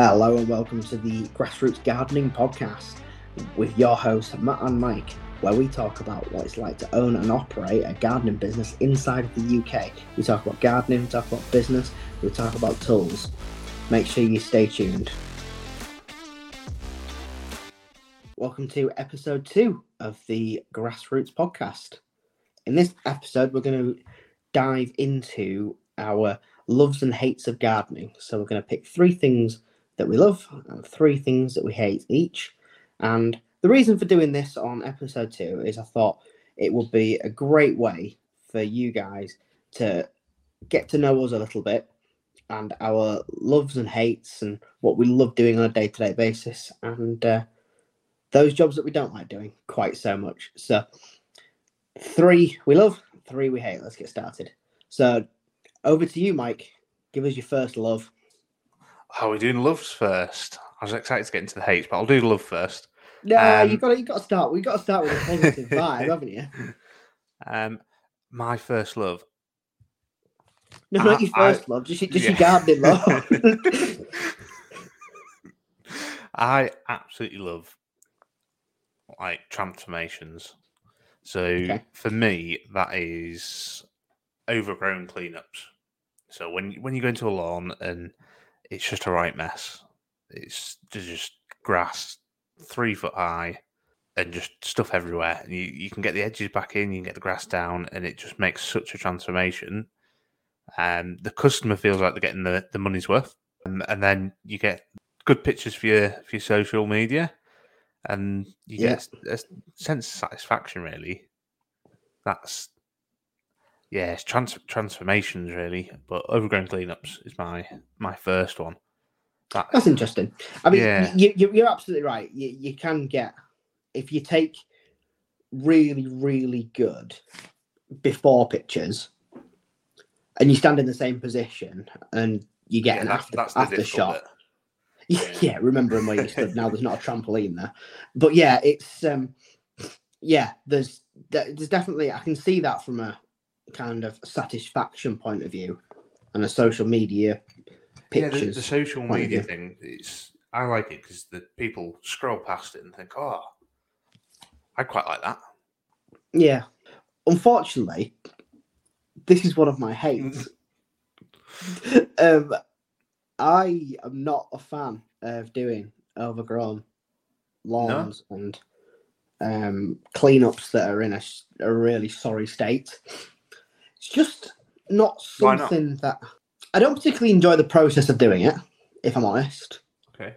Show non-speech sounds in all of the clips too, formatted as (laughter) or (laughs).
Hello and welcome to the Grassroots Gardening Podcast with your hosts Matt and Mike, where we talk about what it's like to own and operate a gardening business inside of the UK. We talk about gardening, we talk about business, we talk about tools. Make sure you stay tuned. Welcome to episode two of the Grassroots Podcast. In this episode, we're going to dive into our loves and hates of gardening. So, we're going to pick three things that we love and three things that we hate each. And the reason for doing this on episode two is I thought it would be a great way for you guys to get to know us a little bit and our loves and hates and what we love doing on a day to day basis and uh, those jobs that we don't like doing quite so much. So, three we love, three we hate. Let's get started. So, over to you, Mike. Give us your first love. How are we doing loves first? I was excited to get into the hates, but I'll do love first. No, Um, you got to you got to start. We got to start with a positive (laughs) vibe, haven't you? Um, my first love. No, I- not your I- first love. Just your, just your yeah. gardening love. (laughs) I absolutely love like transformations. So Okay. for me, that is overgrown cleanups. So when when you go into a lawn and it's just a right mess, it's just grass three foot high and just stuff everywhere. And you, you can get the edges back in, you can get the grass down, and it just makes such a transformation. And the customer feels like they're getting the, the money's worth. Um, and then you get good pictures for your for your social media, and you Yeah. get a sense of satisfaction. Really, that's yeah, it's trans- transformations really. But overgrown cleanups is my my first one. That, That's interesting. I mean, Yeah. you, you, you're absolutely right. You, you can get if you take really, really good before pictures, and you stand in the same position, and you get yeah, an that's, after, that's the after shot. (laughs) Yeah. yeah, remembering where you stood now. There's not a (laughs) trampoline there, but yeah, it's um, yeah. There's there's definitely I can see that from a kind of satisfaction point of view, and a social media Yeah, pictures. the, the social media thing. It's I like it because the people scroll past it and think, "Oh, I quite like that." Yeah. Unfortunately, this is one of my hates. (laughs) um, I am not a fan of doing overgrown lawns and um, cleanups that are in a really sorry state. It's just not Why not? something that I don't particularly enjoy the process of doing it, if I'm honest. Okay.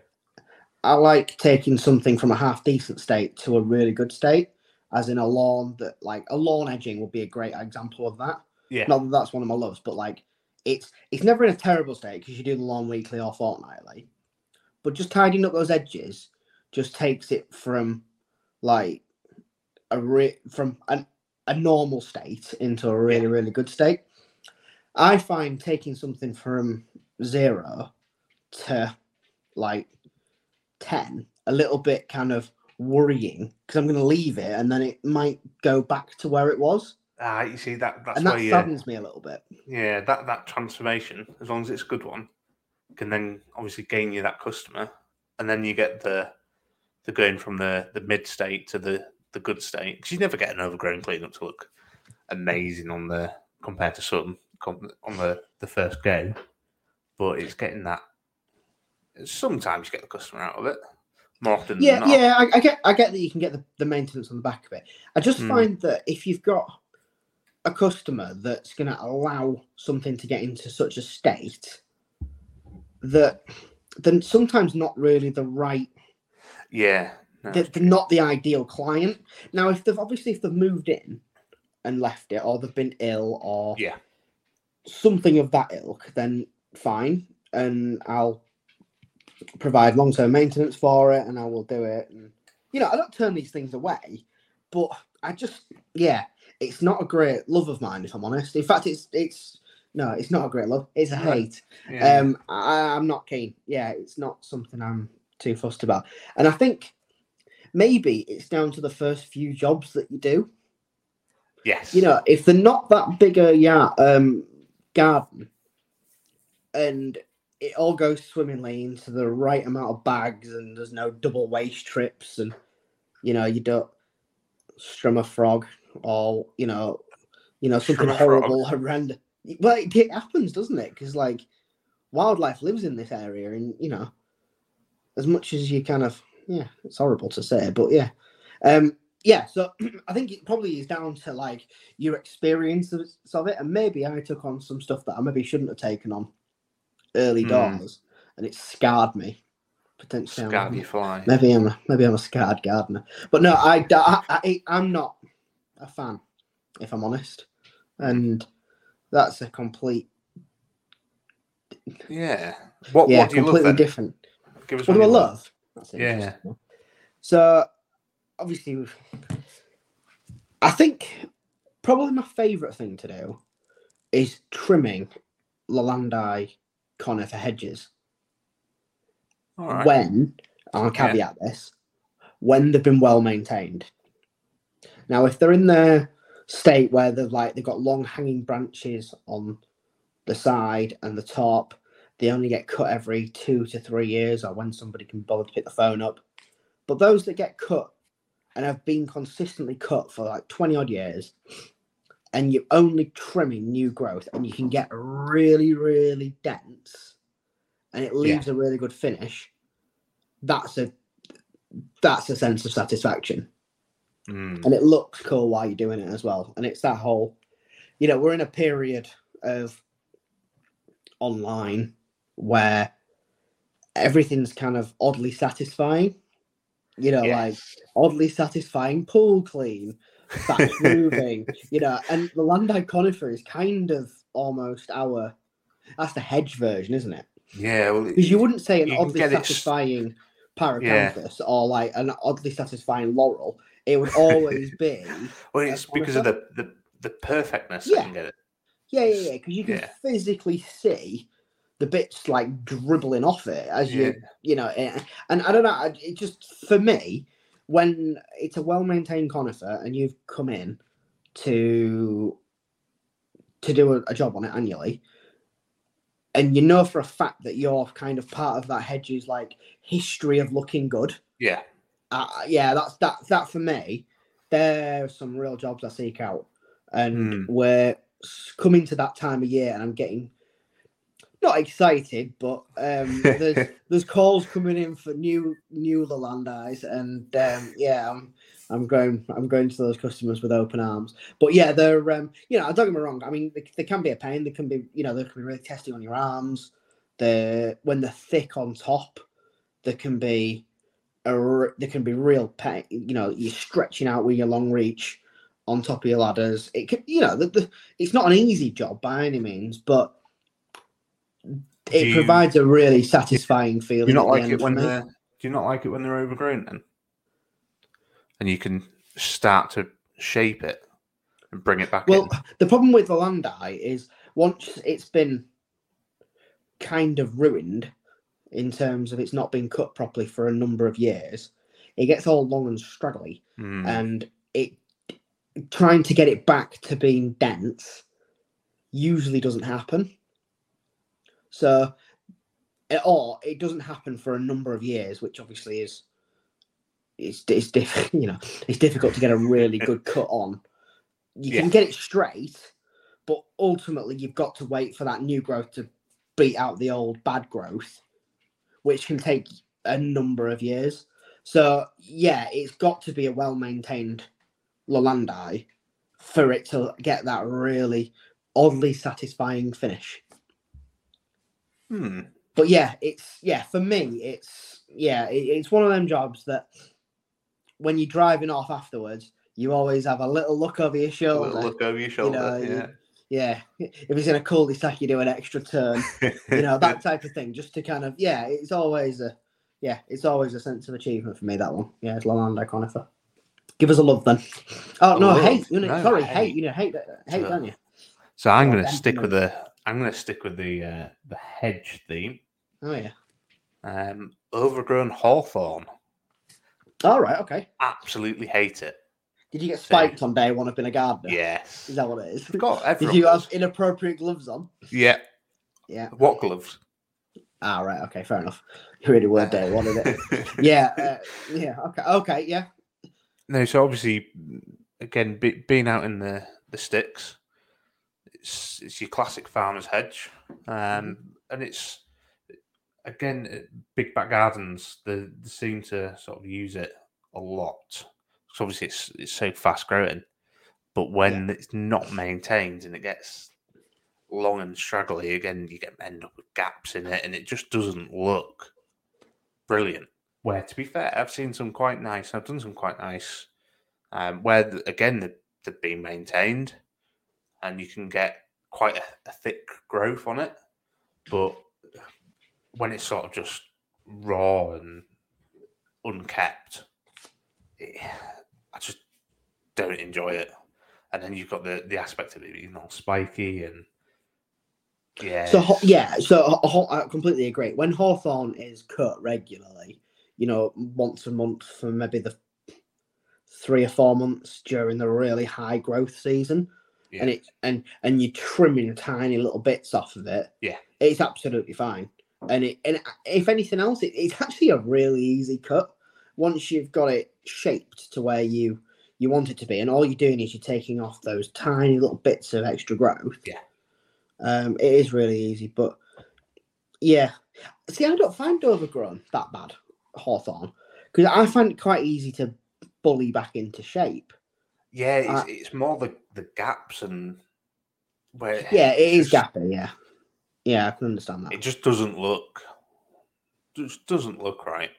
I like taking something from a half decent state to a really good state, as in a lawn that, like, a lawn edging would be a great example of that. Yeah. Not that that's one of my loves, but like, it's it's never in a terrible state because you do the lawn weekly or fortnightly. But just tidying up those edges just takes it from like a re- from an, a normal state into a really really good state. I find taking something from zero to like 10 a little bit kind of worrying because I'm going to leave it and then it might go back to where it was. Ah, you see that that's and where that you saddens me a little bit. yeah that that transformation, as long as it's a good one, can then obviously gain you that customer, and then you get the the going from the the mid state to the the good state because you never get an overgrown cleanup to look amazing on the compared to some on the the first go, but it's getting that. Sometimes you get the customer out of it. More often Yeah, than not. yeah, I, I get I get that you can get the, the maintenance on the back of it. I just Hmm. find that if you've got a customer that's going to allow something to get into such a state that then sometimes not really the right yeah. No, they're, they're not the ideal client. Now, if they've obviously if they've moved in and left it, or they've been ill, or Yeah. something of that ilk, then fine, and I'll provide long term maintenance for it, and I will do it. And you know, I don't turn these things away, but I just yeah, it's not a great love of mine, if I'm honest. In fact, it's it's no, it's not a great love. It's a hate. yeah. Um, I, I'm not keen. Yeah, it's not something I'm too fussed about. And I think maybe it's down to the first few jobs that you do. yes. You know, if they're not that big a yeah, um, garden, and it all goes swimmingly into the right amount of bags, and there's no double waste trips, and you know you don't strum a frog or you know, you know something frog? horrible, horrendous. Well, it, it happens, doesn't it? Because like wildlife lives in this area, and you know, as much as you kind of yeah, it's horrible to say, but yeah, um, yeah. So (clears throat) I think it probably is down to like your experience of, of it, and maybe I took on some stuff that I maybe shouldn't have taken on early Hmm. doors, and it scarred me. Potentially, Scarred you fly. maybe I'm a, maybe I'm a scarred gardener, but no, I, I, I I'm not a fan, if I'm honest, and that's a complete Yeah. What yeah What do you love completely different. Give us What do I you love? That's Yeah. So obviously, I think probably my favourite thing to do is trimming Leylandii conifer hedges All right. when I'll Yeah. caveat this when they've been well maintained. Now, if they're in the state where they've like they've got long hanging branches on the side and the top, they only get cut every two to three years, or when somebody can bother to pick the phone up. But those that get cut and have been consistently cut for like twenty odd years, and you're only trimming new growth, and you can get really, really dense, and it leaves a really good finish. That's a that's a sense of satisfaction Mm. and it looks cool while you're doing it as well. And it's that whole, you know, we're in a period of online where everything's kind of oddly satisfying. You know, like oddly satisfying pool clean, fast (laughs) moving, you know, and the Leylandii conifer is kind of almost our that's the hedge version, isn't it? Yeah. Well, Because you wouldn't say an You oddly get it satisfying pyracanthus or like an oddly satisfying laurel. It would always be (laughs) well, it's because of the, the the perfectness. Yeah. can get it. Yeah, yeah, yeah. Because you can Yeah. physically see the bits like dribbling off it as you, Yeah. you know. eh, And I don't know. It just for me, when it's a well-maintained conifer and you've come in to to do a, a job on it annually, and you know for a fact that you're kind of part of that hedge's like history of looking good. Yeah. uh, yeah, that's that. That for me, there are some real jobs I seek out, and Hmm. we're coming to that time of year, and I'm getting not excited, but um, there's (laughs) there's calls coming in for new new Leylandiis, and um, yeah, I'm I'm going I'm going to those customers with open arms. But yeah, they're um, you know, I don't get me wrong. I mean, they, they can be a pain. They can be you know they can be really testing on your arms. They when they're thick on top, they can be a there can be real pain. You know, you're stretching out with your long reach on top of your ladders. It can, you know, the, the, it's not an easy job by any means, but it you- provides a really satisfying feeling. Do you not like it when they're? Do you not like it when they're overgrown then? And you can start to shape it and bring it back Well, in. (sighs) the problem with the land Leylandii is once it's been kind of ruined in terms of it's not been cut properly for a number of years, it gets all long and straggly. Mm. and it trying to get it back to being dense usually doesn't happen so or it doesn't happen for a number of years which obviously is it's, it's diff, (laughs) you know it's difficult to get a really good (laughs) cut on. You can get it straight but ultimately you've got to wait for that new growth to beat out the old bad growth which can take a number of years. So yeah, it's got to be a well maintained Leylandii for it to get that really oddly satisfying finish. Hmm. But yeah, it's yeah for me, it's yeah, it, it's one of them jobs that when you're driving off afterwards, you always have a little look over your A shoulder. little look over your shoulder. know, you- yeah. Yeah, if it's in a cul-de-sac, you do an extra turn. you know that (laughs) type of thing, just to kind of yeah, it's always a yeah, it's always a sense of achievement for me. That one, yeah, it's Leylandii Conifer. Give us a love then. Oh no, love. hate. You know, No, sorry, hate. hate. You know, hate. Hate, So- don't you? So I'm going to stick with the I'm going to stick with the uh, the hedge theme. Oh yeah. Um, overgrown hawthorn. All right. Okay. Absolutely hate it. Did you get spiked on day one up in a garden? Yes. Is that what it is? God, (laughs) Did you have inappropriate gloves on? Yeah. Yeah. What gloves? Ah, right. Okay, fair enough. You really were day one, it? (laughs) Yeah, uh, yeah. Okay, okay, yeah. No, so obviously, again, be, being out in the, the sticks, it's it's your classic farmer's hedge, um, and it's again big back gardens. They, they seem to sort of use it a lot. So obviously, it's it's so fast growing, but when it's not maintained and it gets long and straggly, again, you get end up with gaps in it, and it just doesn't look brilliant. Where to be fair, I've seen some quite nice. I've done some quite nice. Um, where the- again they've been maintained, and you can get quite a, a thick growth on it. But when it's sort of just raw and unkept, it, I just don't enjoy it. And then you've got the the aspect of it being all spiky and yeah, So yeah, so I completely agree. When Hawthorn is cut regularly, you know, once a month for maybe the three or four months during the really high growth season, yeah. and it and and you're trimming tiny little bits off of it, Yeah. it's absolutely fine. And it and if anything else, it, it's actually a really easy cut once you've got it shaped to where you you want it to be, and all you're doing is you're taking off those tiny little bits of extra growth. Yeah. Um, it is really easy, but yeah. See, I don't find overgrown that bad, Hawthorn, because I find it quite easy to bully back into shape. Yeah, it's, Uh, it's more the, the gaps and where Yeah, it is just- gappy. Yeah, yeah, I can understand that. It just doesn't look just doesn't look right.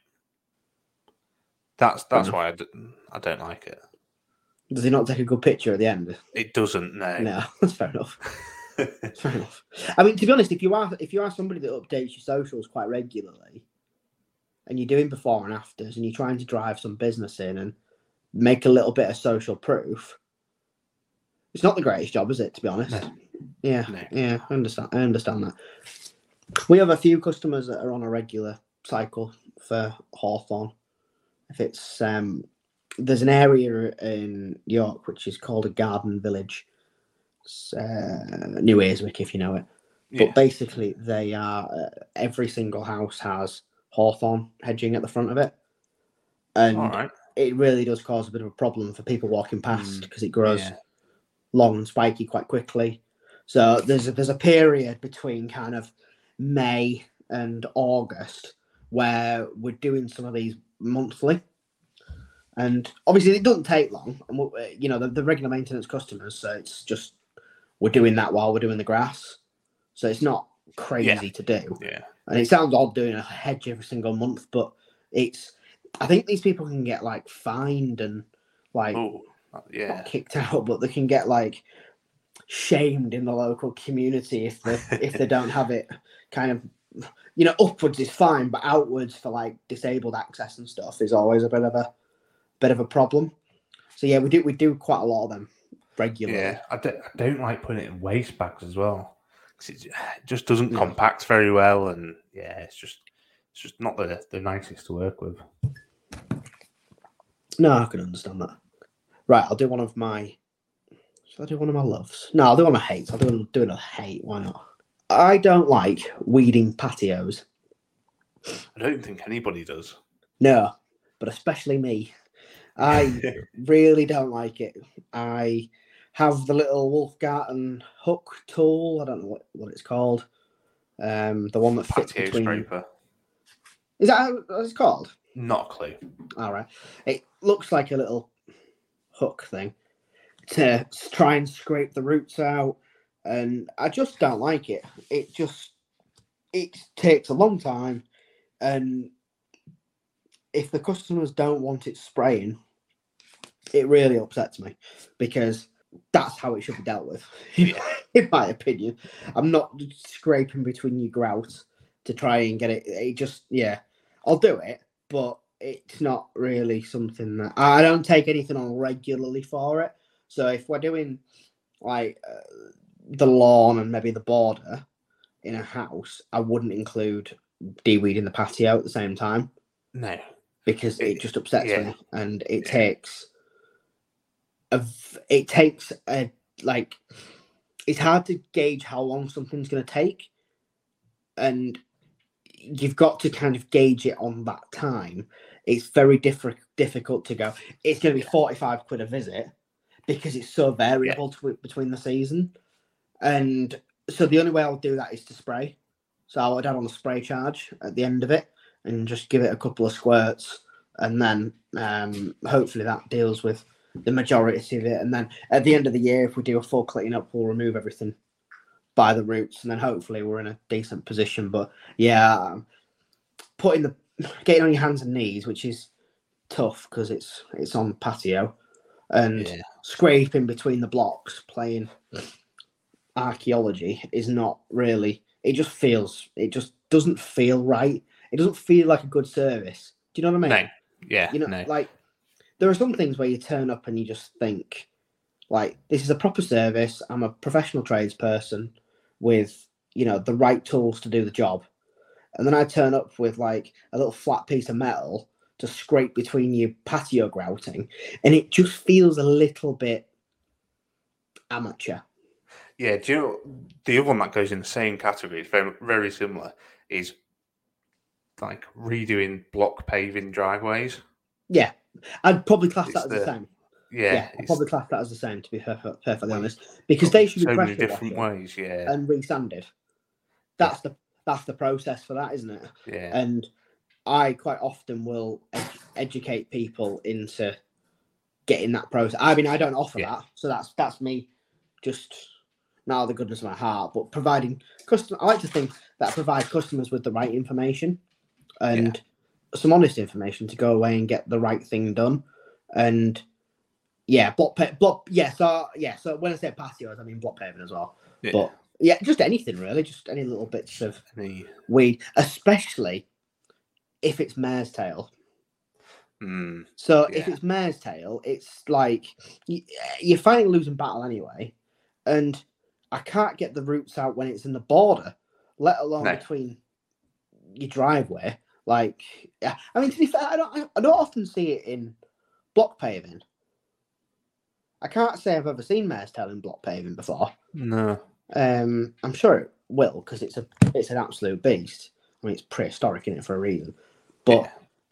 That's that's enough. why I, d- I don't like it. Does he not take a good picture at the end? It doesn't. No. No, (laughs) that's fair enough. Fair enough. I mean, to be honest, if you are if you are somebody that updates your socials quite regularly, and you're doing before and afters, and you're trying to drive some business in and make a little bit of social proof, it's not the greatest job, is it? To be honest. No. Yeah, No. yeah, I understand. I understand that. We have a few customers that are on a regular cycle for Hawthorn. If it's um, there's an area in York which is called a garden village. It's, uh, New Earswick, if you know it. But yeah. basically, they are uh, every single house has hawthorn hedging at the front of it, and right. it really does cause a bit of a problem for people walking past Mm, because it grows Yeah. Long and spiky quite quickly. So there's a, there's a period between kind of May and August where we're doing some of these monthly, and obviously it doesn't take long. And we uh, you know the, the regular maintenance customers, so it's just we're doing that while we're doing the grass, so it's not crazy to do. Yeah. And it sounds odd doing a hedge every single month, but it's I think these people can get like fined and like Oh, not yeah. kicked out, but they can get like shamed in the local community if they if they don't have it kind of you know upwards is fine, but outwards for like disabled access and stuff is always a bit of a bit of a problem. So yeah, we do we do quite a lot of them regularly. Yeah. I don't, like putting it in waste bags as well. 'cause it just doesn't compact very well, and yeah, it's just it's just not the the nicest to work with. No, I can understand that. Right, I'll do one of my. Shall I do one of my loves? No, I'll do one of my hates. I'll do, one, do another hate. Why not? I don't like weeding patios. I don't think anybody does. No, but especially me. I (laughs) really don't like it. I have the little Wolfgarten hook tool. I don't know what, what it's called. Um, the one that fits Patio between. scraper. Is that what it's called? Not a clue. All right. It looks like a little hook thing to try and scrape the roots out, and I just don't like it. It just it takes a long time, and if the customers don't want it spraying, it really upsets me because that's how it should be dealt with, (laughs) in my opinion. I'm not scraping between your grout to try and get it. It just yeah, I'll do it, but it's not really something that I don't take anything on regularly for it. So if we're doing like uh, the lawn and maybe the border in a house, I wouldn't include de-weeding the patio at the same time No. because it It- just upsets yeah. me and it Yeah. takes a it takes a like it's hard to gauge how long something's going to take and you've got to kind of gauge it on that time. It's very diff- difficult to go. It's going to be forty five quid a visit because it's so variable to, between the season, and so the only way I'll do that is to spray. So I would add on a spray charge at the end of it and just give it a couple of squirts, and then um, hopefully that deals with the majority of it. And then at the end of the year, if we do a full clean up, we'll remove everything by the roots, and then hopefully we're in a decent position. But yeah, um, putting the getting on your hands and knees, which is tough because it's it's on patio, and Yeah. scraping between the blocks, playing archaeology is not really. It just feels. It just doesn't feel right. It doesn't feel like a good service. Do you know what I mean? No. Yeah. you know, no. like there are some things where you turn up and you just think, like, this is a proper service. I'm a professional tradesperson with, you know, the right tools to do the job. And then I turn up with like a little flat piece of metal to scrape between your patio grouting, and it just feels a little bit amateur. Yeah, do you know the other one that goes in the same category? It's very very similar. Is like redoing block paving driveways. Yeah, I'd probably class It's that as the, the- same. Yeah, Yeah, I'd probably class that as the same. To be perfectly honest, because they should be so many different ways. Yeah, and resanded. That's the that's the process for that, isn't it? yeah, And I quite often will ed- educate people into getting that process. I mean, I don't offer Yeah. that, so that's that's me just now the goodness of my heart, but providing custom. I like to think that I provide customers with the right information and some honest information to go away and get the right thing done. And yeah, block pa- block. Yeah, so yeah, so when I say patios, I mean block paving as well. yeah. But yeah, just anything really, just any little bits of Any- weed, especially if it's mare's tail. mm, So if it's mare's tail, it's like you're fighting losing battle anyway, and I can't get the roots out when it's in the border, let alone No. between your driveway. Like, yeah, I mean, to be fair, I don't, I don't often see it in block paving. I can't say I've ever seen mare's tail in block paving before. no, Um, I'm sure it will because it's a it's an absolute beast. I mean, it's prehistoric in it for a reason. But Yeah.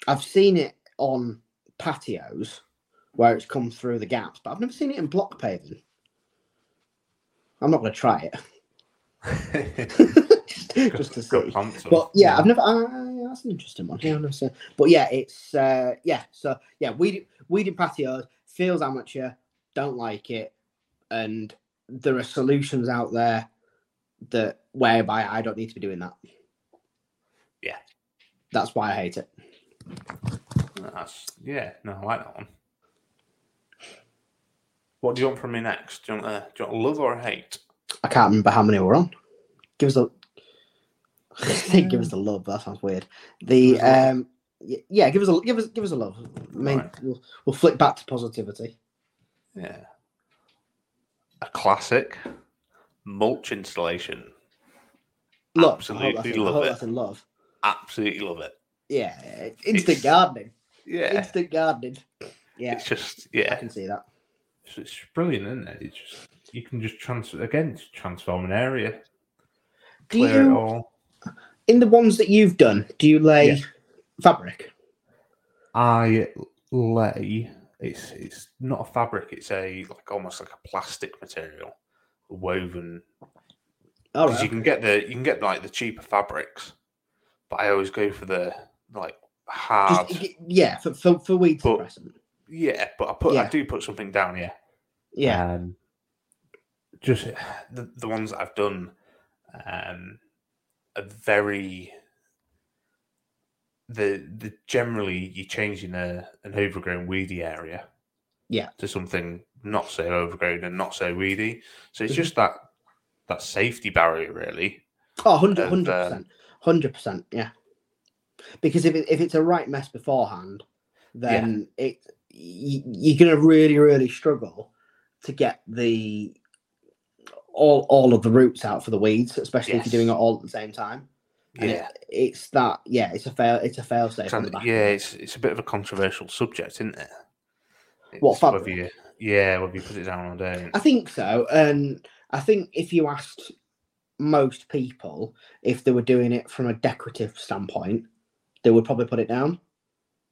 I've seen it on patios where it's come through the gaps, but I've never seen it in block paving. I'm not going to try it (laughs) just, just to see. But yeah, I've never. Uh, that's an interesting one. Yeah, never seen. But yeah, it's uh, yeah. So yeah, we weed weeding patios feels amateur. Don't like it, and there are solutions out there that whereby I don't need to be doing that. Yeah. that's why I hate it. That's yeah, no, I like that one. What do you want from me next? Do you want a, do you want love or hate? I can't remember how many we're on. Give us a. (laughs) give us a love. That sounds weird. The Give us a love. um, yeah, give us a give us give us a love. I mean, Right. we'll, we'll flip back to positivity. Yeah. A classic mulch installation. Love. I hope Absolutely love it. that's in love. Absolutely love it. Yeah, instant It's- gardening. Yeah. Instant gardening. Yeah, It's just yeah. I can see that. It's, it's brilliant, isn't it? It's just you can just transfer again, transform an area, Do you, all. in the ones that you've done, do you lay Yeah. fabric? I lay it's it's not a fabric, it's a like almost like a plastic material woven because right. you can get the you can get like the cheaper fabrics, but I always go for the like hard. Just, yeah, for, for, for weed But- suppressant. yeah, but I put I do put something down. Yeah, Yeah. Um, just the the ones that I've done, um, are very. The the generally you're changing a an overgrown weedy area, Yeah. to something not so overgrown and not so weedy. So it's Mhm. just that that safety barrier really. Oh, 100 and, 100%. 100%. Yeah. Because if, it, if it's a right mess beforehand, then it y- you're to really, really struggle to get the all all of the roots out for the weeds, especially if you're doing it all at the same time. Yeah, it, it's that. Yeah, it's a fail. It's a fail safe. Tran- back. yeah, it's it's a bit of a controversial subject, isn't it? What, It's whether fabric? you, yeah, whether you put it down or don't. I think so. And I think if you asked most people, if they were doing it from a decorative standpoint, they would probably put it down,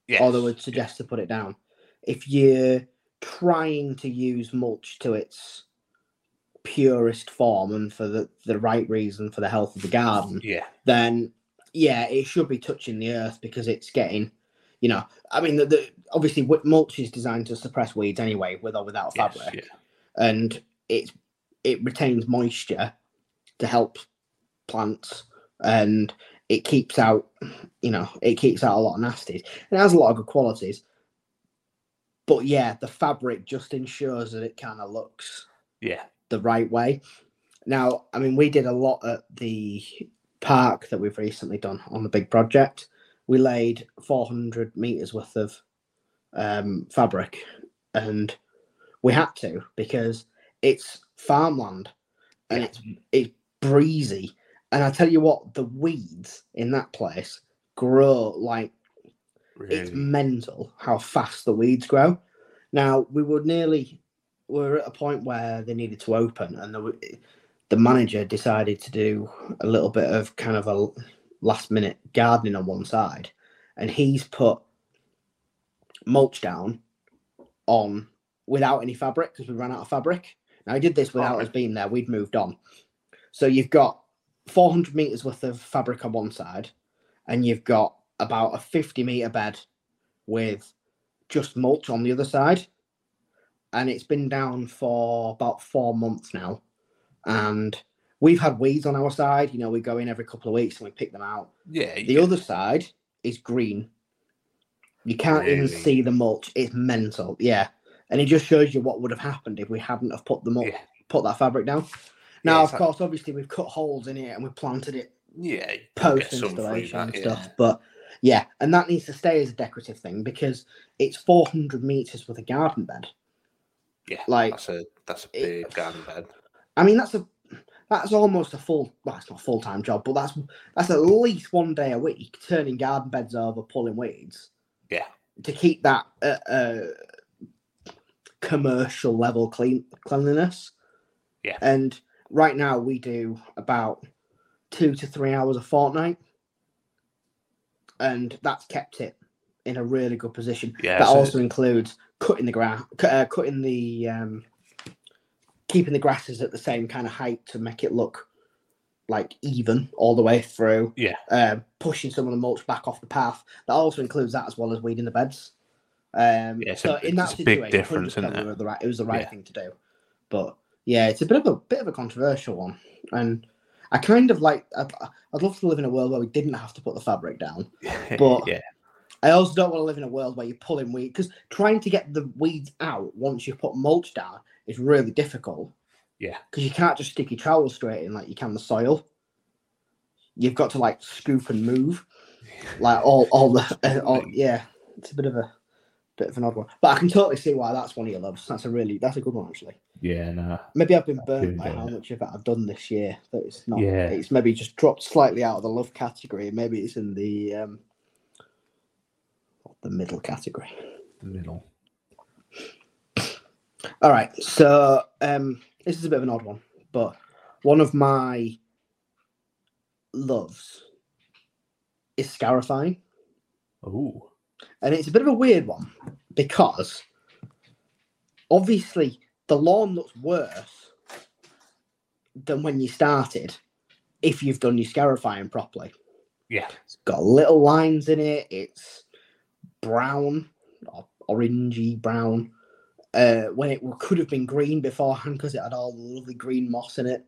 Yes. or they would suggest to put it down. If you're trying to use mulch to its purest form and for the, the right reason for the health of the garden, Yeah. then yeah, it should be touching the earth because it's getting, you know, I mean, the, the obviously mulch is designed to suppress weeds anyway, with or without Yes, fabric, yeah. and it it retains moisture to help plants, and it keeps out, you know, it keeps out a lot of nasties. It has a lot of good qualities, but yeah, the fabric just ensures that it kind of looks Yeah. The right way. Now, I mean, we did a lot at the park that we've recently done on the big project. We laid 400 meters worth of um, fabric, and we had to because it's farmland and Yeah. it's it's breezy. And I tell you what, the weeds in that place grow like it's Really. mental how fast the weeds grow. Now we were nearly we were at a point where they needed to open, and the the manager decided to do a little bit of kind of a last minute gardening on one side, and he's put mulch down on without any fabric because we ran out of fabric. Now he did this without us being there. We'd moved on, so you've got 400 meters worth of fabric on one side, and you've got about a 50 meter bed with just mulch on the other side. And it's been down for about four months now. And we've had weeds on our side. You know, we go in every couple of weeks and we pick them out. Yeah. The yeah. other side is green. You can't even see the mulch. It's mental. Yeah. And it just shows you what would have happened if we hadn't have put the mulch, Yeah. put that fabric down. Now, it's of like- course, obviously we've cut holes in it and we planted it Yeah. post installation and stuff. yeah. But yeah, and that needs to stay as a decorative thing because it's 400 meters with a garden bed. Yeah. Like, That's a that's a it- big garden bed. I mean, that's a that's almost a full. Well, it's not a full time job, but that's that's at least one day a week turning garden beds over, pulling weeds. Yeah. To keep that uh, uh, commercial level clean cleanliness. Yeah. And right now we do about two to three hours a fortnight, and that's kept it in a really good position. Yeah. that so- also includes cutting the grass, uh, cutting the, um, keeping the grasses at the same kind of height to make it look like even all the way through. Yeah. Um, pushing some of the mulch back off the path. That also includes that as well as weeding the beds. Um, Yeah, so a- in that it's a big difference, isn't it? the right, it was the right Yeah. thing to do. But yeah, it's a bit of a bit of a controversial one, and I kind of like. I'd, I'd love to live in a world where we didn't have to put the fabric down. (laughs) But- yeah. I also don't want to live in a world where you're pulling weeds because trying to get the weeds out once you put mulch down is really difficult. Yeah. Because you can't just stick your trowel straight in like you can the soil. You've got to like scoop and move, (laughs) like all all the uh, all, yeah. It's a bit of a bit of an odd one, but I can totally see why that's one of your loves. That's a really that's a good one actually. Yeah. No. Maybe I've been burnt by how much of it I've done this year. That it's not. Yeah. It's maybe just dropped slightly out of the love category. Maybe it's in the um, the middle category. The middle. All right. So um, this is a bit of an odd one, but one of my loves is scarifying, Oh. and it's a bit of a weird one because obviously the lawn looks worse than when you started if you've done your scarifying properly. Yeah. It's got little lines in it. It's brown or orangey brown. Uh, when it could have been green beforehand because it had all the lovely green moss in it,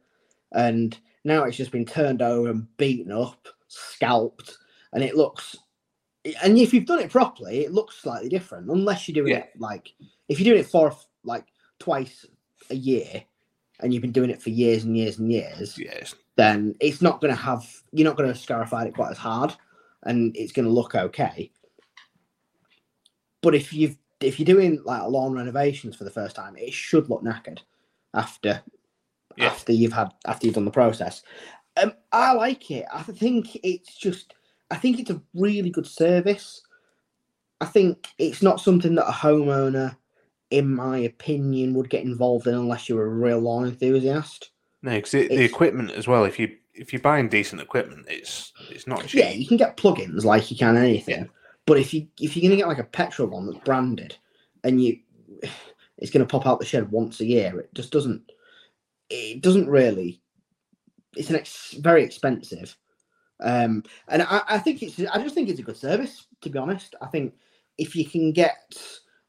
and now it's just been turned over and beaten up, scalped, and it looks. And if you've done it properly, it looks slightly different. Unless you're doing Yeah. it like if you're doing it for like twice a year, and you've been doing it for years and years and years, Yes. then it's not going to have you're not going to scarify it quite as hard and it's going to look okay but if you've if you're doing like lawn renovations for the first time it should look knackered after Yeah. after you've had after you've done the process um i like it i think it's just i think it's a really good service i think it's not something that a homeowner in my opinion would get involved in unless you're a real lawn enthusiast No, because the equipment as well. If you if you're buying decent equipment, it's it's not cheap. Yeah, you can get plugins like you can anything, but if you if you're gonna get like a petrol one that's branded, and you (sighs) it's gonna pop out the shed once a year, it just doesn't. It doesn't really. It's an ex- very expensive, um, and I, I think it's. I just think it's a good service. To be honest, I think if you can get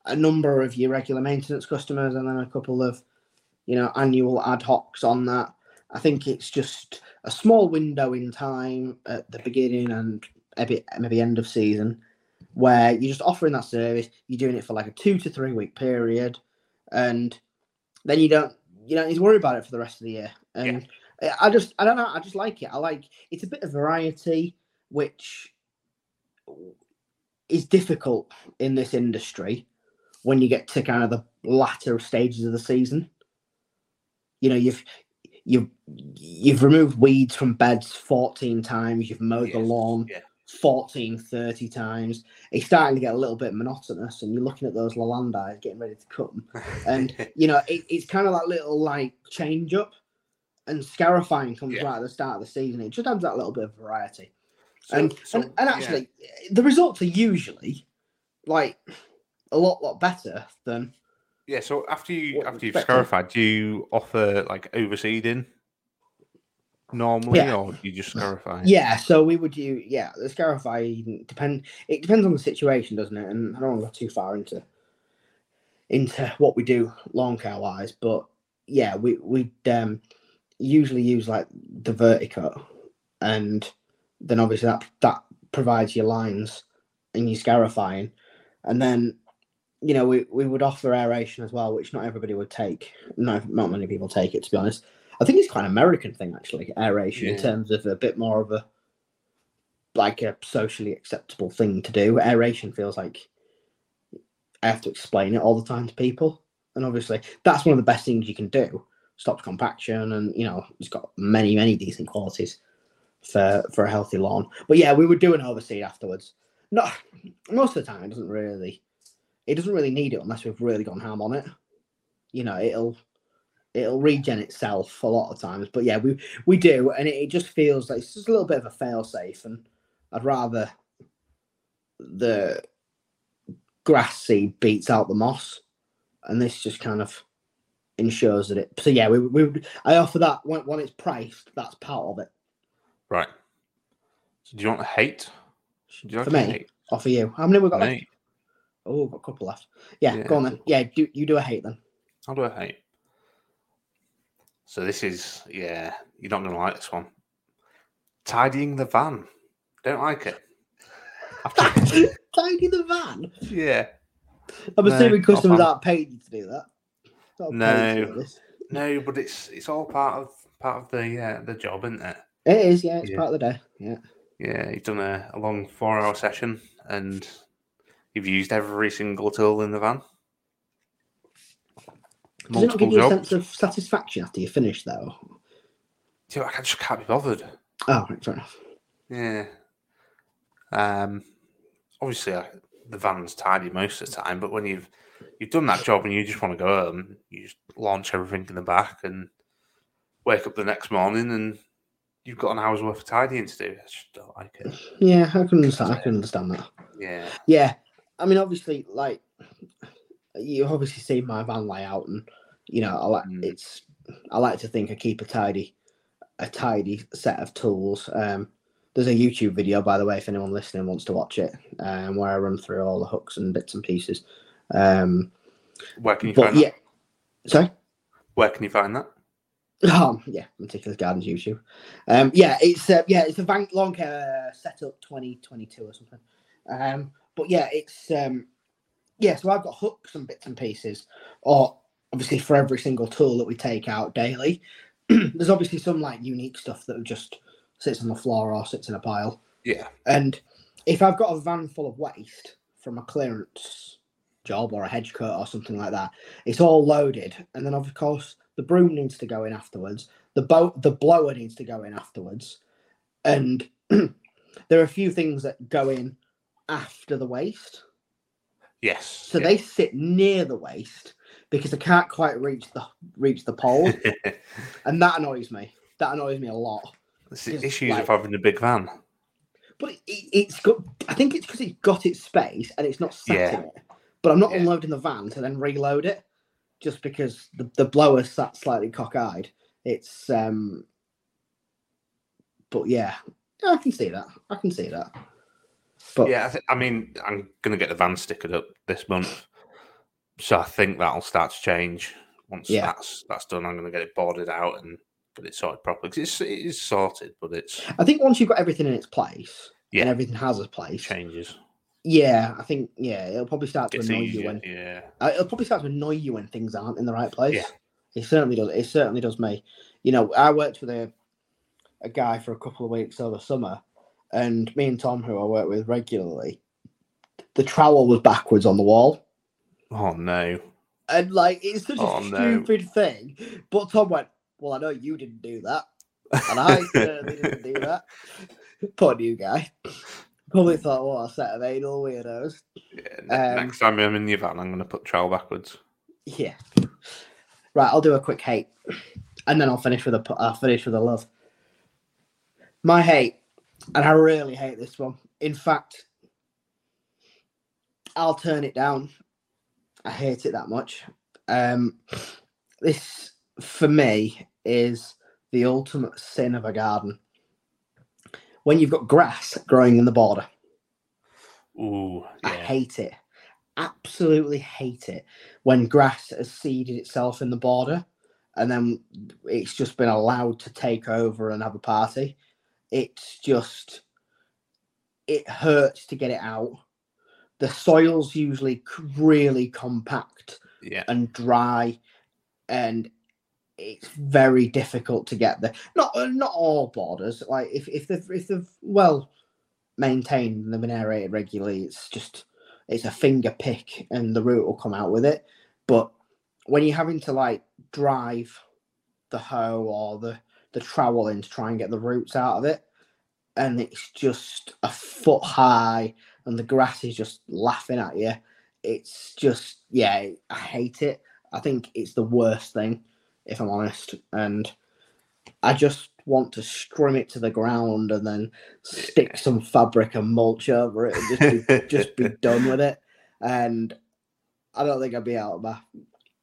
a number of your regular maintenance customers and then a couple of, you know, annual ad hocs on that, I think it's just a small window in time at the beginning and maybe maybe end of season where you're just offering that service. You're doing it for like a two to three week period, and then you don't you don't need to worry about it for the rest of the year. And I- I just I don't know. I just like it. I like it's a bit of variety, which is difficult in this industry when you get to kind of the latter stages of the season. You know, you've you've you've removed weeds from beds 14 times, you've mowed the lawn yeah. 14, 30 times. It's starting to get a little bit monotonous, and you're looking at those Leylandiis getting ready to cut them. And (laughs) you know, it, it's kind of that little like change up. And scarifying comes Yeah. right at the start of the season. It just adds that little bit of variety. So- and, so, and and yeah. actually, the results are usually like a lot, lot better than Yeah, so after you after you've scarified, do you offer like overseeding normally, Yeah. or you just scarify? Yeah, so we would do yeah, the scarify depend it depends on the situation, doesn't it? And I don't want to go too far into into what we do lawn care wise, but yeah, we we um usually use like the verticut and then obviously that that provides your lines and your scarifying. And then you know, we, we would offer aeration as well, which not everybody would take. No, not many people take it to be honest. I think it's quite an American thing actually, aeration in terms of a bit more of a like a socially acceptable thing to do. Aeration feels like I have to explain it all the time to people. And obviously that's one of the best things you can do. Stops compaction and you know, it's got many, many decent qualities for for a healthy lawn. But yeah, we would do an overseed afterwards. Not most of the time it doesn't really it doesn't really need it unless we've really gone ham on it. You know, it'll it'll regen itself a lot of times. But yeah, we we do, and it, it just feels like it's just a little bit of a fail safe, and I'd rather the grass seed beats out the moss, and this just kind of ensures that it. So yeah, we we I offer that when when it's priced. That's part of it Right. So do you want a hate? Do you for me. hate? Offer you. How many we got left? Oh, we've got a couple left. Yeah, Yeah. go on then. Yeah, do you do a hate then? I'll do a hate. So this is yeah, you're not gonna like this one. Tidying the van. Don't like it. After, (laughs) Tidy the van. yeah. I'm No, assuming customers aren't paid you to do that. Not paid to do No. No, but it's it's all part of part of the uh, the job, isn't it? It is, yeah, it's Yeah. part of the day. Yeah. Yeah, you've done a, a long four hour session and you've used every single tool in the van. Does it not give you a sense of satisfaction after you finish though? Dude, I just can't be bothered. Oh, right, fair enough. Yeah. Um. Obviously, I, the van's tidy most of the time, but when you've you've done that job and you just want to go home, you just launch everything in the back and wake up the next morning and you've got an hour's worth of tidying to do. I just don't like it. Yeah, I can understand. I can understand that. Yeah. Yeah, I mean, obviously, like you obviously see my van layout, and you know, I like Mm. it's. I like to think I keep a tidy, a tidy set of tools. Um, there's a YouTube video, by the way, if anyone listening wants to watch it, um, where I run through all the hooks and bits and pieces. Um, Where can you but find yeah, that? sorry. Where can you find that? Um, yeah, Meticulous Gardens YouTube. Um, yeah, it's uh, yeah, it's a van long care setup 2022 or something. Um, but yeah, it's um, yeah. So I've got hooks and bits and pieces, or obviously for every single tool that we take out daily. (clears throat) There's obviously some like unique stuff that just sits on the floor or sits in a pile. Yeah. And if I've got a van full of waste from a clearance job or a hedge cut or something like that, it's all loaded. And then of course the broom needs to go in afterwards. The boat, the blower needs to go in afterwards. And (clears throat) there are a few things that go in after the waste. Yes. So they sit near the waste because they can't quite reach the reach the pole, (laughs) and that annoys me. That annoys me a lot. it's the issues like- of having a big van. But it, it's got. I think it's because it's got its space and it's not sat Yeah. in it. But I'm not Yeah. unloading the van to then reload it, just because the, the blower sat slightly cockeyed. It's um. But yeah, I can see that. I can see that. But Yeah, I, th- I mean, I'm going to get the van stickered up this month, so I think that'll start to change once Yeah. that's that's done. I'm going to get it boarded out and get it sorted properly 'cause it's it is sorted, but it's I think once you've got everything in its place Yeah. and everything has a place, changes. yeah, I think yeah, it'll probably start to Gets annoy you when Yeah, Uh, it'll probably start to annoy you when things aren't in the right place. Yeah. It certainly does. It certainly does me. You know, I worked with a a guy for a couple of weeks over summer, and me and Tom, who I work with regularly, the trowel was backwards on the wall. Oh no. And like it's such a Oh, no. stupid thing. But Tom went, Well, I know you didn't do that. And I (laughs) certainly didn't do that. Poor new guy. Probably thought, what a set of anal weirdos. Yeah, Um, next time I'm in your van, I'm going to put trowel backwards. Yeah. Right, I'll do a quick hate, and then I'll finish with a I'll finish with a love. My hate, and I really hate this one. In fact, I'll turn it down. I hate it that much. Um, this for me is the ultimate sin of a garden. When you've got grass growing in the border. Ooh, I hate it. Absolutely hate it when grass has seeded itself in the border and then it's just been allowed to take over and have a party. It's just, it hurts to get it out. The soil's usually really compact yeah. and dry, and it's very difficult to get there. Not uh, not all borders. Like if if they've if they've well maintained and they've been aerated regularly, it's just it's a finger pick and the root will come out with it. But when you're having to like drive the hoe or the the trowel in to try and get the roots out of it, and it's just a foot high and the grass is just laughing at you. It's just yeah, I hate it. I think it's the worst thing, if I'm honest. And I just want to strim it to the ground and then stick some fabric and mulch over it and just be, just be (laughs) done with it. And I don't think I'd be out of my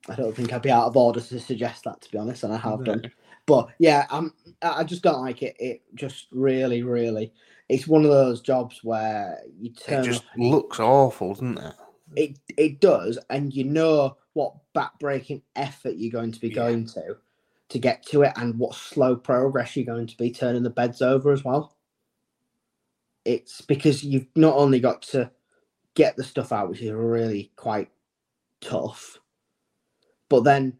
I don't think I'd be out of order to suggest that to be honest, and I have done. But yeah, I'm I just don't like it. It just really, really it's one of those jobs where you turn It just looks awful, doesn't it? it it does, and you know what backbreaking effort you're going to be Yeah. going to to get to it, and what slow progress you're going to be turning the beds over as well. It's because you've not only got to get the stuff out, which is really quite tough, but then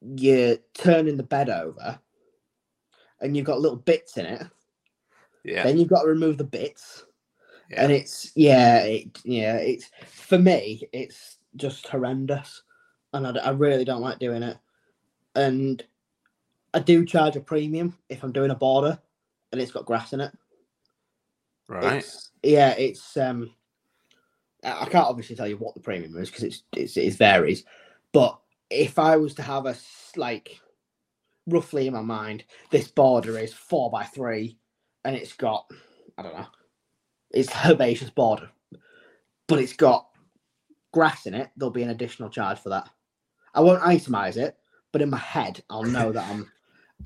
you're turning the bed over, and you've got little bits in it. Yeah. Then you've got to remove the bits yeah. and it's yeah it, yeah it's for me it's just horrendous and I really don't like doing it and i do charge a premium if i'm doing a border and it's got grass in it right. It's- yeah it's um i I can't obviously tell you what the premium is because it's, it's it varies but if i was to have a like roughly in my mind this border is four by three and it's got i don't know it's (laughs) herbaceous border but it's got grass in it there'll be an additional charge for that i won't itemize it but in my head i'll know that i'm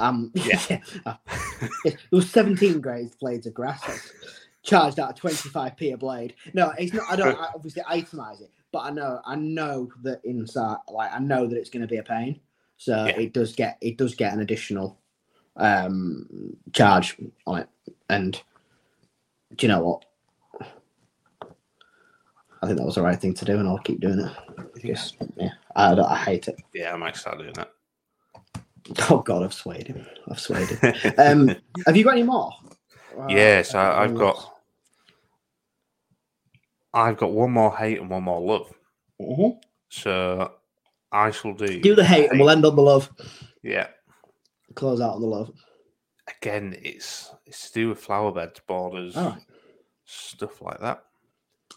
um (laughs) Yeah. there was 17 grades blades of grass that's charged out of 25p a blade no it's not i don't I obviously itemize it but i know i know that inside like i know that it's going to be a pain so Yeah. it does get it does get an additional um charge on it and do you know what i think that was the right thing to do and i'll keep doing it because yeah i, I hate it Yeah, I might start doing that. oh god i've swayed him i've swayed him um (laughs) have you got any more yes, Uh, I, I've um, got. I've got one more hate and one more love. mhm. So I shall do. do the hate and we'll end on the love Yeah. Close out on the love Again, it's it's to do with flower beds, borders, right stuff like that.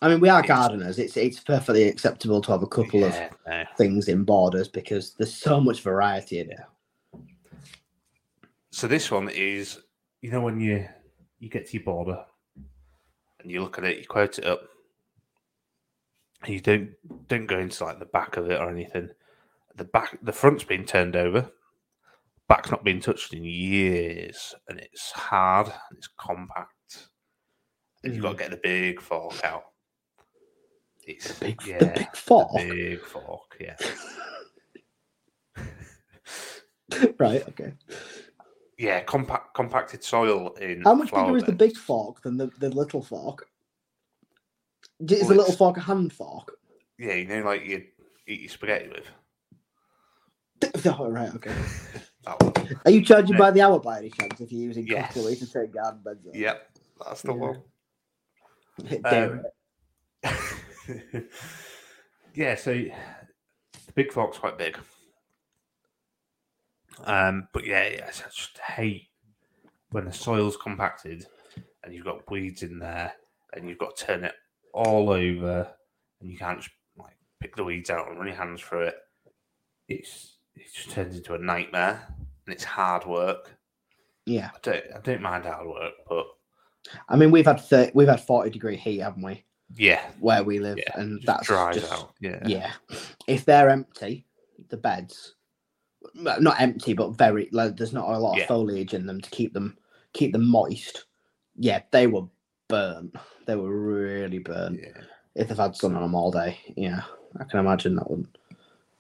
I mean, we are It's- gardeners. It's it's perfectly acceptable to have a couple of Yeah, no. things in borders because there's so much variety in it. So this one is, you know, when you you get to your border and you look at it, you quote it up, and you don't don't go into like the back of it or anything. The back, the front's been turned over, back's not been touched in years, and it's hard and it's compact, and you've got to mm. get the big fork out. It's Big, yeah, the big fork, big fork, yeah. (laughs) right? Okay. Yeah, compact compacted soil in How much bigger is the big fork than the, the little fork? Is Well, the little fork a hand fork? Yeah, you know, like you eat your spaghetti with. (laughs) oh, right. Okay. (laughs) That one. Are you charging No. by the hour by any chance if you're using Yes. cutlery to take garden beds? up? Yep, that's the Yeah. one. Dare Um, (laughs) yeah, so the big fork's quite big. Um, but yeah, yeah, I just hate when the soil's compacted and you've got weeds in there and you've got to turn it all over and you can't just like pick the weeds out and run your hands through it. It's it just turns into a nightmare and it's hard work. yeah. I don't I don't mind hard work, but I mean, we've had 30, we've had forty degree heat, haven't we? yeah, Where we live, yeah, and just that's dries just, out. Yeah, Yeah. If they're empty, the beds, not empty, but very like, there's not a lot Yeah. of foliage in them to keep them keep them moist. Yeah, they were burnt. They were really burnt. yeah. If they've had sun on them all day, yeah, I can imagine that one.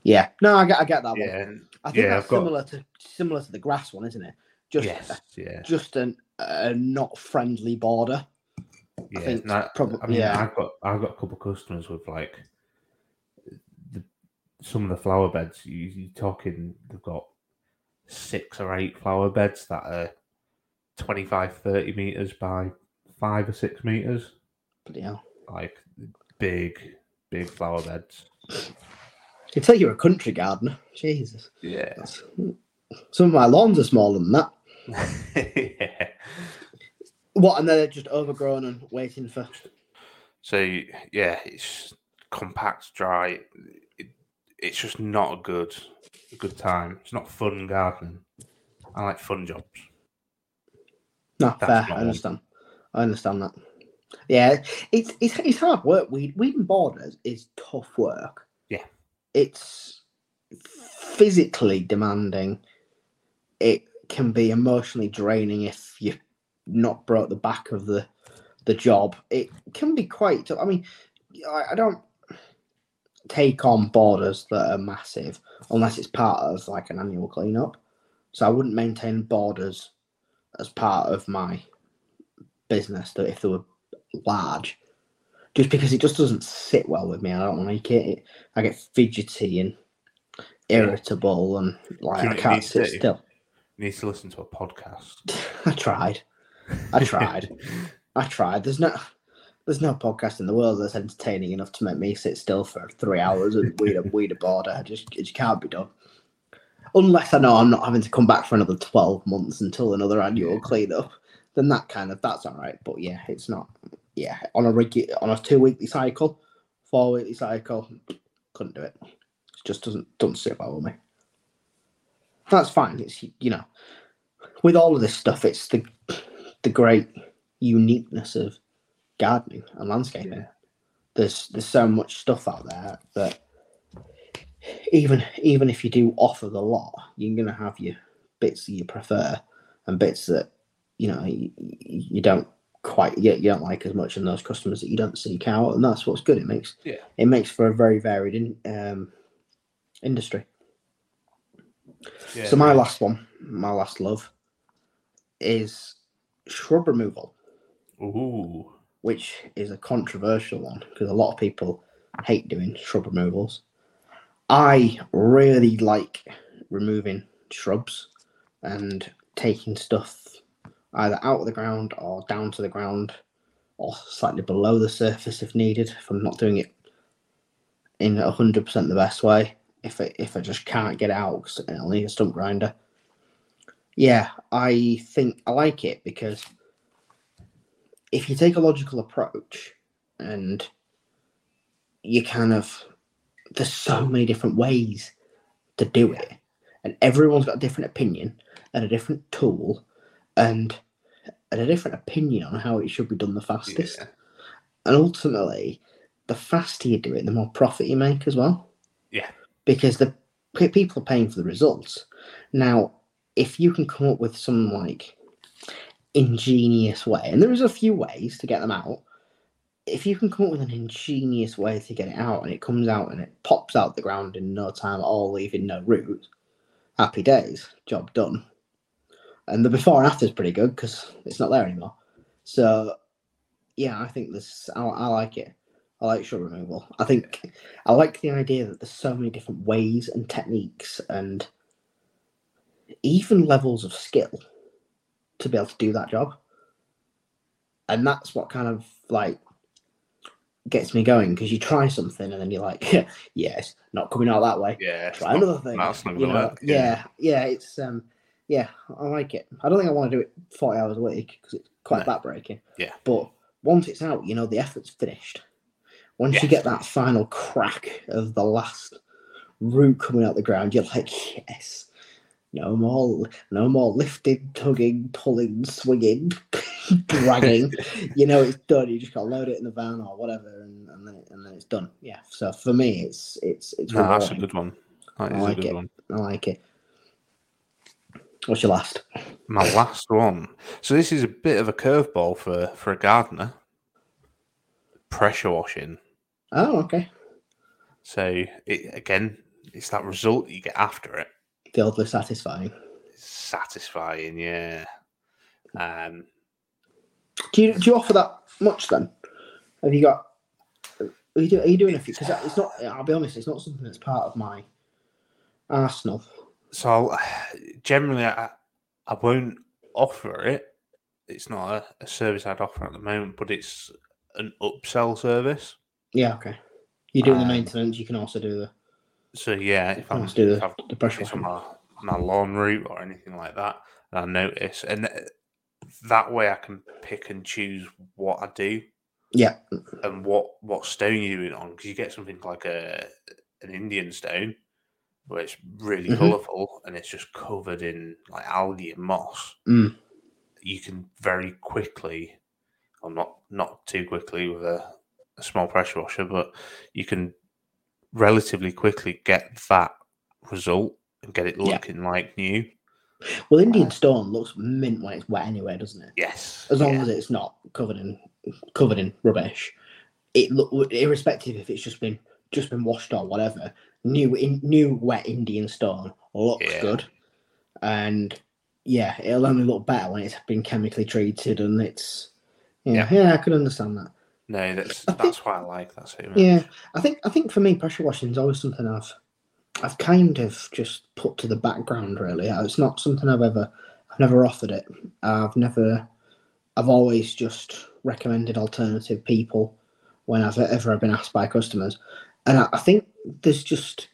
Yeah, no, I get, I get that one. Yeah, I think yeah, that's I've got- similar to similar to the grass one, isn't it? Just yes, yeah, just an, a not friendly border. yeah. think no, prob- I mean, yeah. I've got I've got a couple of customers with like the, some of the flower beds. You, you're talking they've got six or eight flower beds that are 25, 30 meters by five or six meters, Bloody hell. like big, big flower beds. You tell you're a country gardener. Jesus. Yeah, That's- Some of my lawns are smaller than that. yeah. (laughs) What? And they're just overgrown and waiting for. So yeah, it's compact, dry. It, it's just not a good, a good time. It's not fun gardening. I like fun jobs. No, That's fair. I one. understand. I understand that. Yeah, it's it's it's hard work. Weed weeding borders is tough work. It's physically demanding. It can be emotionally draining if you've not broke the back of the the job. It can be quite. I mean, I, I don't take on borders that are massive unless it's part of like an annual cleanup. So I wouldn't maintain borders as part of my business that if they were large, just because it just doesn't sit well with me. I don't like it. I get fidgety and irritable and like I can't need to sit still. You need to listen to a podcast. (laughs) I tried. I tried. (laughs) I tried. There's no there's no podcast in the world that's entertaining enough to make me sit still for three hours and weed a (laughs) weed a border. I just it just can't be done. Unless I know I'm not having to come back for another twelve months until another annual cleanup, then that kind of that's all right. But yeah, it's not. Yeah, on a regular on a two weekly cycle, four weekly cycle, couldn't do it. It just doesn't doesn't sit well with me. That's fine. It's you know, with all of this stuff, it's the the great uniqueness of gardening and landscaping. Yeah. There's there's so much stuff out there that even even if you do offer the lot, you're gonna have your bits that you prefer and bits that you know you, you don't quite you, you don't like as much, and those customers that you don't seek out, and that's what's good. It makes Yeah. it makes for a very varied in, um, industry. Yeah, So my nice. last one, my last love, is shrub removal, Ooh. which is a controversial one because a lot of people hate doing shrub removals. I really like removing shrubs and taking stuff either out of the ground or down to the ground or slightly below the surface if needed. If I'm not doing it in hundred percent the best way, if I, if I just can't get out because I'll need a stump grinder. Yeah, I think I like it because if you take a logical approach and you kind of there's so many different ways to do it, and everyone's got a different opinion and a different tool, and and a different opinion on how it should be done the fastest. Yeah. And ultimately, the faster you do it, the more profit you make as well. Yeah. Because the pe- people are paying for the results. Now, if you can come up with some like ingenious way, and there is a few ways to get them out. If you can come up with an ingenious way to get it out, and it comes out and it pops out the ground in no time at all, leaving no roots, happy days, job done. And the before and after is pretty good because it's not there anymore. So, yeah, I think this. I, I like it. I like shrub removal. I think I like the idea that there's so many different ways and techniques and even levels of skill to be able to do that job. And that's what kind of like gets me going because you try something and then you're like, (laughs) yes, not coming out that way. Yeah. Try not- another thing. That's not you know, work. yeah, yeah, it's um, yeah, I like it. I don't think I want to do it forty hours a week because it's quite No. backbreaking. Yeah. but once it's out, you know, the effort's finished. Once you get that final crack of the last root coming out the ground, you're like, yes, no more, no more lifting, tugging, pulling, swinging, (laughs) dragging. (laughs) you know, it's done. You just got to load it in the van or whatever, and, and then it, and then it's done. Yeah. So for me, it's it's it's No, that's a good one. That I like a good it. one. I like it. What's your last? My last one. So this is a bit of a curveball for for a gardener. Pressure washing. Oh, okay. So it, again, it's that result you get after it. The Fieldly satisfying. It's satisfying, yeah. Um, Do you do you offer that much then? Have you got? Are you, do, are you doing a few? Because it's not. I'll be honest. It's not something that's part of my arsenal. So I'll, (sighs) generally, I, I won't offer it. It's not a, a service I'd offer at the moment, but it's an upsell service. Yeah. Okay. You do doing the Um, maintenance. You can also do the. So yeah, if I'm do if the, I've the pressure on my, my lawn route or anything like that, and I notice, and th- that way I can pick and choose what I do Yeah. and what what stone you're doing on because you get something like a an Indian stone where it's really Mhm. colourful and it's just covered in like algae and moss. Mm. You can very quickly, or not not too quickly with a, a small pressure washer, but you can relatively quickly get that result and get it Yeah. looking like new. Well, Indian stone looks mint when it's wet anyway, doesn't it? Yes, As long yeah. as it's not covered in covered in rubbish, it look irrespective if it's just been just been washed or whatever. New in new wet Indian stone looks Yeah. good, and yeah, it'll only look better when it's been chemically treated and it's yeah yeah, I can understand that. no, that's I think- that's why I like that so much. Yeah, I think I think for me, pressure washing is always something I've I've kind of just put to the background. Really, Uh, it's not something I've ever I've never offered it. I've never I've always just recommended alternative people when I've ever been asked by customers, and I, I think there's just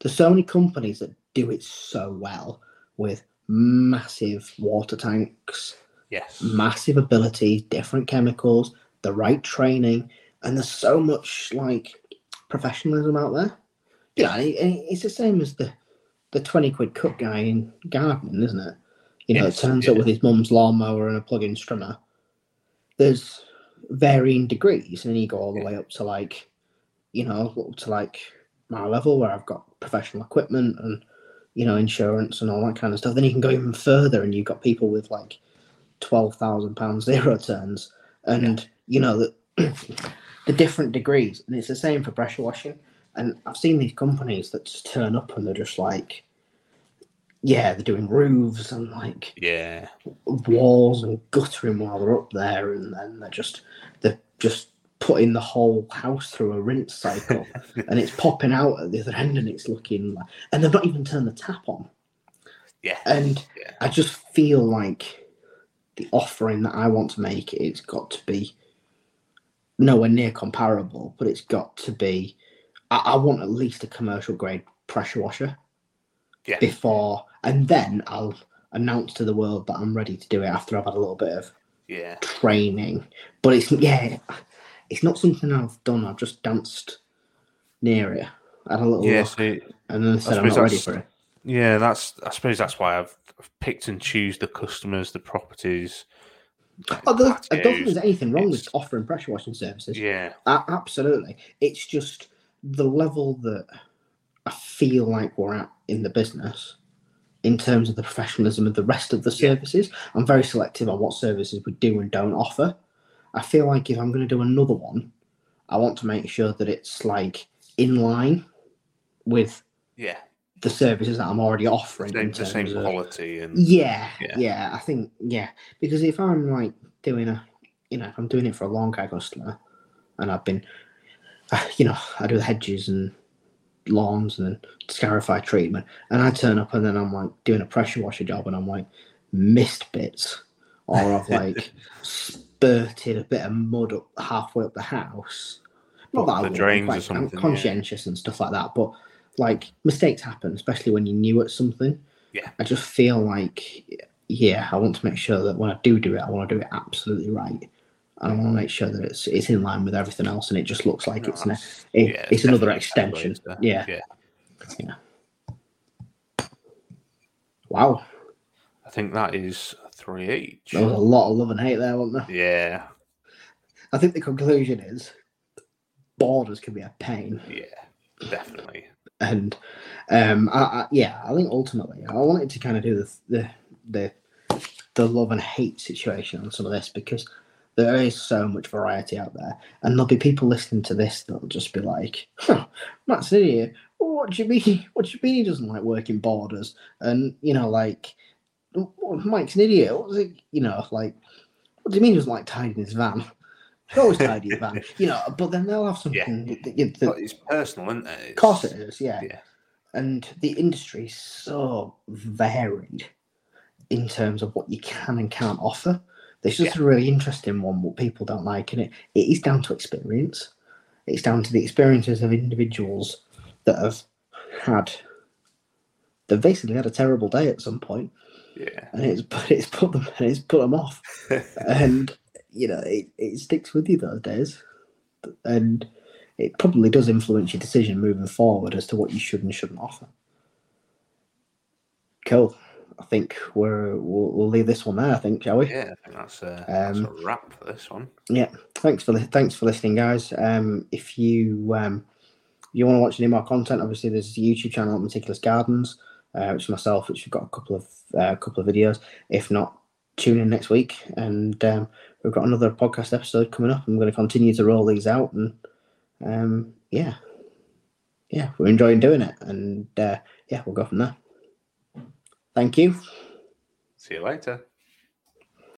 there's so many companies that do it so well with massive water tanks Yes, massive ability, different chemicals, the right training, and there's so much like professionalism out there. Yeah, and it's the same as the the twenty quid cut guy in gardening, isn't it? You know, Yes, it turns up with his mum's lawnmower and a plug-in strimmer. There's varying degrees, and then you go all the Yeah. way up to like, you know, to like my level where I've got professional equipment and you know insurance and all that kind of stuff. Then you can go even further, and you've got people with like twelve thousand pound (laughs) zero turns, and you know the (clears throat) the different degrees, and it's the same for pressure washing. And I've seen these companies that just turn up and they're just like, yeah, they're doing roofs and like yeah, walls and guttering while they're up there, and then they're just they're just putting the whole house through a rinse cycle, (laughs) and it's popping out at the other end, and it's looking like, and they've not even turned the tap on. yeah, And yeah, I just feel like the offering that I want to make, it's got to be nowhere near comparable, but it's got to be. I, I want at least a commercial grade pressure washer yeah. before, and then I'll announce to the world that I'm ready to do it after I've had a little bit of yeah. training. But it's yeah, it's not something I've done. I've just danced near it. I had a little Yeah, look, so and then I said I'm not ready for it. yeah, that's I suppose that's why I've, I've picked and choose the customers, the properties. Oh, there- I don't think there's anything wrong with offering pressure washing services. Yeah, A- absolutely. It's just the level that I feel like we're at in the business in terms of the professionalism of the rest of the services. I'm very selective on what services we do and don't offer. I feel like if I'm going to do another one, I want to make sure that it's like in line with yeah, the services that I'm already offering. same, in the same of, quality and yeah, Yeah. yeah, I think yeah, because if I'm like doing a, you know, if I'm doing it for a lawn care customer, and I've been, (sighs) you know, I do the hedges and lawns and scarify treatment, and I turn up and then I'm like doing a pressure washer job, and I'm like missed bits, or I've (laughs) like spurted a bit of mud up halfway up the house. Not that Up I the would, or like, I'm something, yeah. conscientious and stuff like that, but like mistakes happen, especially when you're new at something. Yeah. I just feel like, yeah, I want to make sure that when I do do it, I want to do it absolutely right, and I want to make sure that it's it's in line with everything else, and it just looks like No, it's an, it, yeah, it's another extension. uh, Yeah. yeah. Wow, I think that is three each. there was a lot of love and hate there, wasn't there? Yeah, I think the conclusion is borders can be a pain. yeah, definitely. and um, I, I, yeah, I think ultimately I wanted to kind of do the the the the love and hate situation on some of this because there is so much variety out there, and there'll be people listening to this that'll just be like, huh, "Matt's an idiot. What do you mean? What do you mean he doesn't like working borders?" And you know, like, "Oh, Mike's an idiot. What was it? You know, like, what do you mean he doesn't like tidying his van? He always tidy his van, you know. But then they'll have Yeah. something that, that, that, it's personal, isn't it? of course It's- yeah. yeah. And the industry is so varied in terms of what you can and can't offer. There's just a really interesting one what people don't like, and it, it is down to experience. It's down to the experiences of individuals that have had they've basically had a terrible day at some point, Yeah. and it's (laughs) but it's put them and it's put them off. (laughs) And you know it, it sticks with you those days. And it probably does influence your decision moving forward as to what you should and shouldn't offer. Cool. I think we're we'll, we'll leave this one there i think shall we? Yeah, I think that's, uh, that's Um, a wrap for this one. Yeah, thanks for li- thanks for listening guys. Um if you um you want to watch any more content obviously there's a youtube channel meticulous gardens uh, which myself which we've got a couple of uh, couple of videos. If not tune in next week and um, we've got another podcast episode coming up. I'm going to continue to roll these out and um yeah. Yeah we're enjoying doing it and uh, yeah we'll go from there. Thank you. See you later.